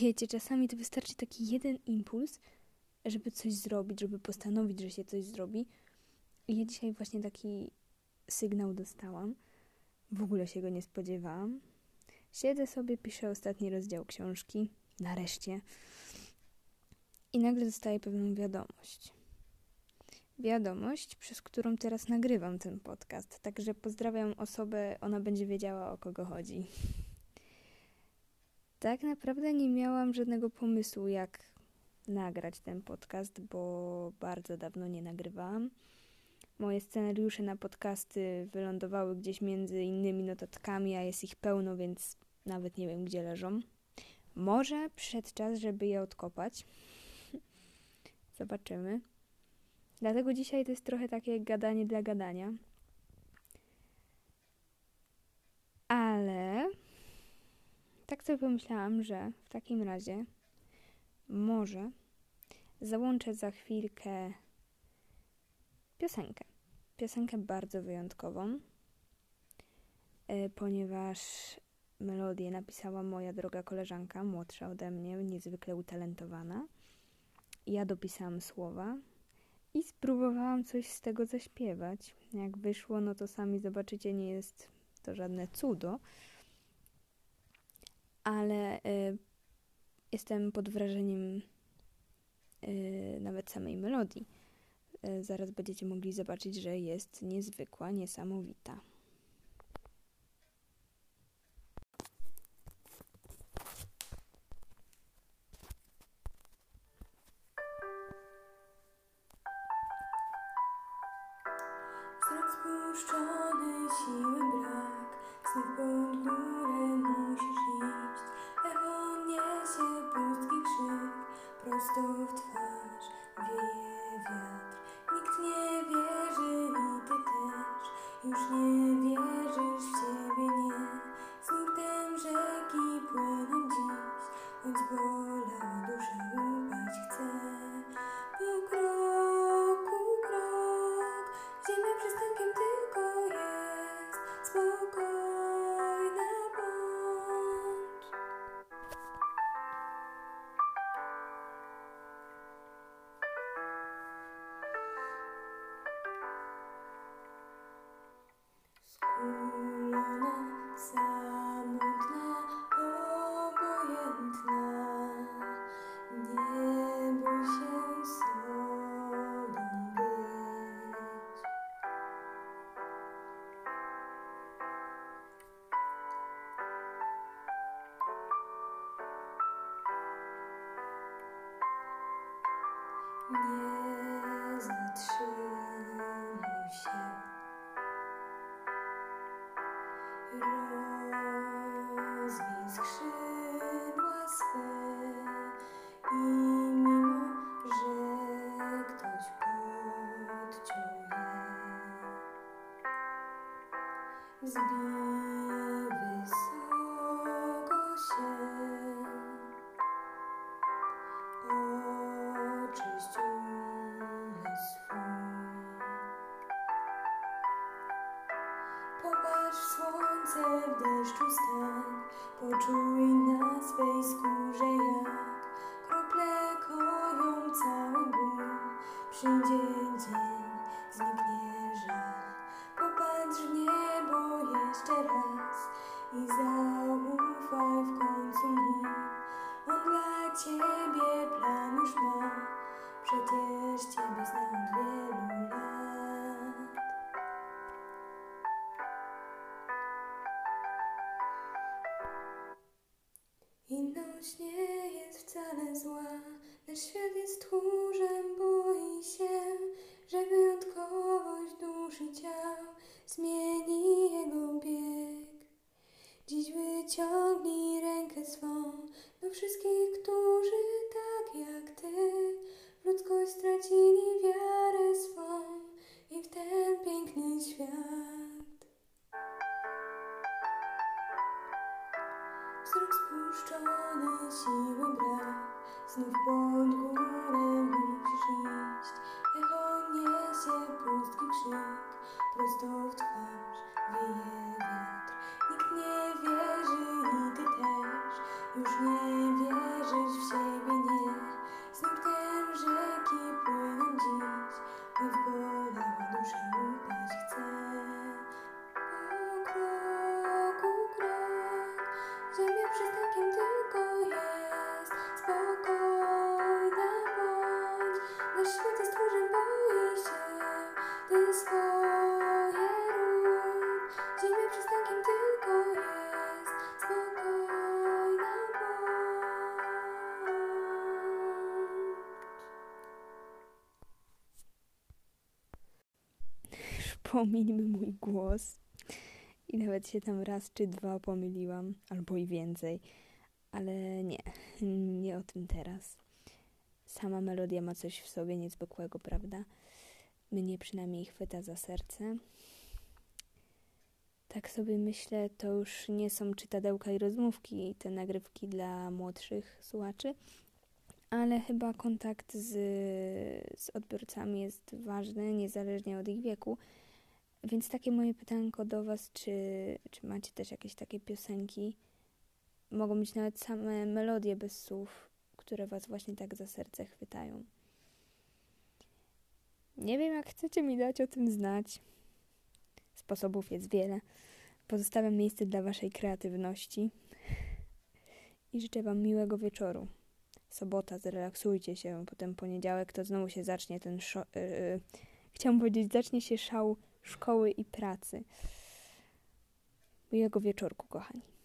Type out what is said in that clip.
wiecie, czasami to wystarczy taki jeden impuls, żeby coś zrobić, żeby postanowić, że się coś zrobi. I ja dzisiaj właśnie taki sygnał dostałam. W ogóle się go nie spodziewałam. Siedzę sobie, piszę ostatni rozdział książki. Nareszcie. I nagle dostaję pewną wiadomość. Wiadomość, przez którą teraz nagrywam ten podcast. Także pozdrawiam osobę, ona będzie wiedziała o kogo chodzi. Tak naprawdę nie miałam żadnego pomysłu, jak nagrać ten podcast, bo bardzo dawno nie nagrywałam. Moje scenariusze na podcasty wylądowały gdzieś między innymi notatkami, a jest ich pełno, więc nawet nie wiem, gdzie leżą. Może przyszedł czas, żeby je odkopać. Zobaczymy. Dlatego dzisiaj to jest trochę takie gadanie dla gadania. Ale tak sobie pomyślałam, że w takim razie może załączę za chwilkę piosenkę. Piosenkę bardzo wyjątkową, e, ponieważ melodię napisała moja droga koleżanka, młodsza ode mnie, niezwykle utalentowana. Ja dopisałam słowa i spróbowałam coś z tego zaśpiewać. Jak wyszło, no to sami zobaczycie, nie jest to żadne cudo, ale y, jestem pod wrażeniem y, nawet samej melodii. Y, zaraz będziecie mogli zobaczyć, że jest niezwykła, niesamowita. Siły brak Znów Prosto w Nie zatrzymuj się. Rozwij skrzydła swe i mimo, że ktoś podciął wzbij wysoko się. Deszczu stań, poczuj na swej skórze jak krople koją cały ból. Przyjdzie dzień, zniknie żal, popatrz w niebo jeszcze raz i zaufaj w końcu mu. On dla ciebie plan już ma, przecież ciebie zna od wielu lat. Inność nie jest wcale zła, nasz świat jest tchórzem, boi się, że wyjątkowość duszy ciał zmieni jego bieg. Dziś wyciągnij rękę swą do wszystkich, wierzysz w siebie, nie. Smutkę rzeki płyną dziś Choć bolała dusza upaść chce Krok, krok, krok Ziemia przystankiem tylko Pomijmy mój głos. I nawet się tam raz czy dwa pomyliłam, albo i więcej. Ale nie, nie o tym teraz. Sama melodia ma coś w sobie niezwykłego, prawda? Mnie przynajmniej chwyta za serce. Tak sobie myślę, to już nie są czytadełka i rozmówki, te nagrywki dla młodszych słuchaczy, ale chyba kontakt z, z odbiorcami jest ważny, niezależnie od ich wieku. Więc takie moje pytanko do Was, czy, czy macie też jakieś takie piosenki? Mogą być nawet same melodie bez słów, które Was właśnie tak za serce chwytają. Nie wiem, jak chcecie mi dać o tym znać. Sposobów jest wiele. Pozostawiam miejsce dla Waszej kreatywności i życzę Wam miłego wieczoru. Sobota, zrelaksujcie się, potem poniedziałek to znowu się zacznie ten. Szo- yy, chciałam powiedzieć, zacznie się szał szkoły i pracy. Miłego wieczorku, kochani.